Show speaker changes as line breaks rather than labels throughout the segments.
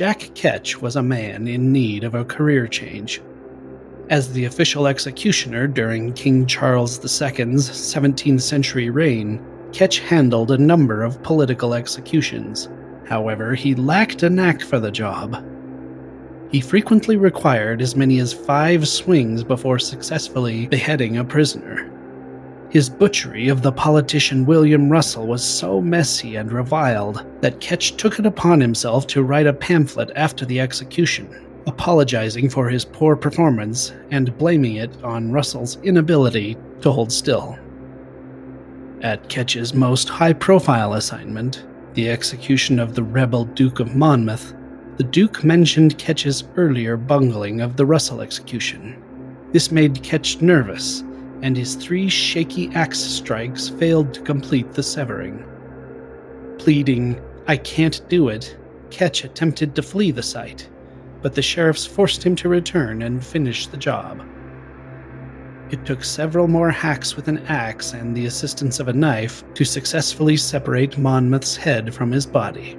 Jack Ketch was a man in need of a career change. As the official executioner during King Charles II's 17th century reign, Ketch handled a number of political executions. However, he lacked a knack for the job. He frequently required as many as five swings before successfully beheading a prisoner. His butchery of the politician William Russell was so messy and reviled that Ketch took it upon himself to write a pamphlet after the execution, apologizing for his poor performance and blaming it on Russell's inability to hold still. At Ketch's most high profile assignment, the execution of the rebel Duke of Monmouth, the Duke mentioned Ketch's earlier bungling of the Russell execution. This made Ketch nervous, and his three shaky axe strikes failed to complete the severing. Pleading, I can't do it, Ketch attempted to flee the site, but the sheriffs forced him to return and finish the job. It took several more hacks with an axe and the assistance of a knife to successfully separate Monmouth's head from his body.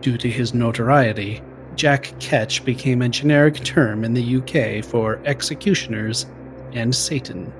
Due to his notoriety, Jack Ketch became a generic term in the UK for executioners and Satan.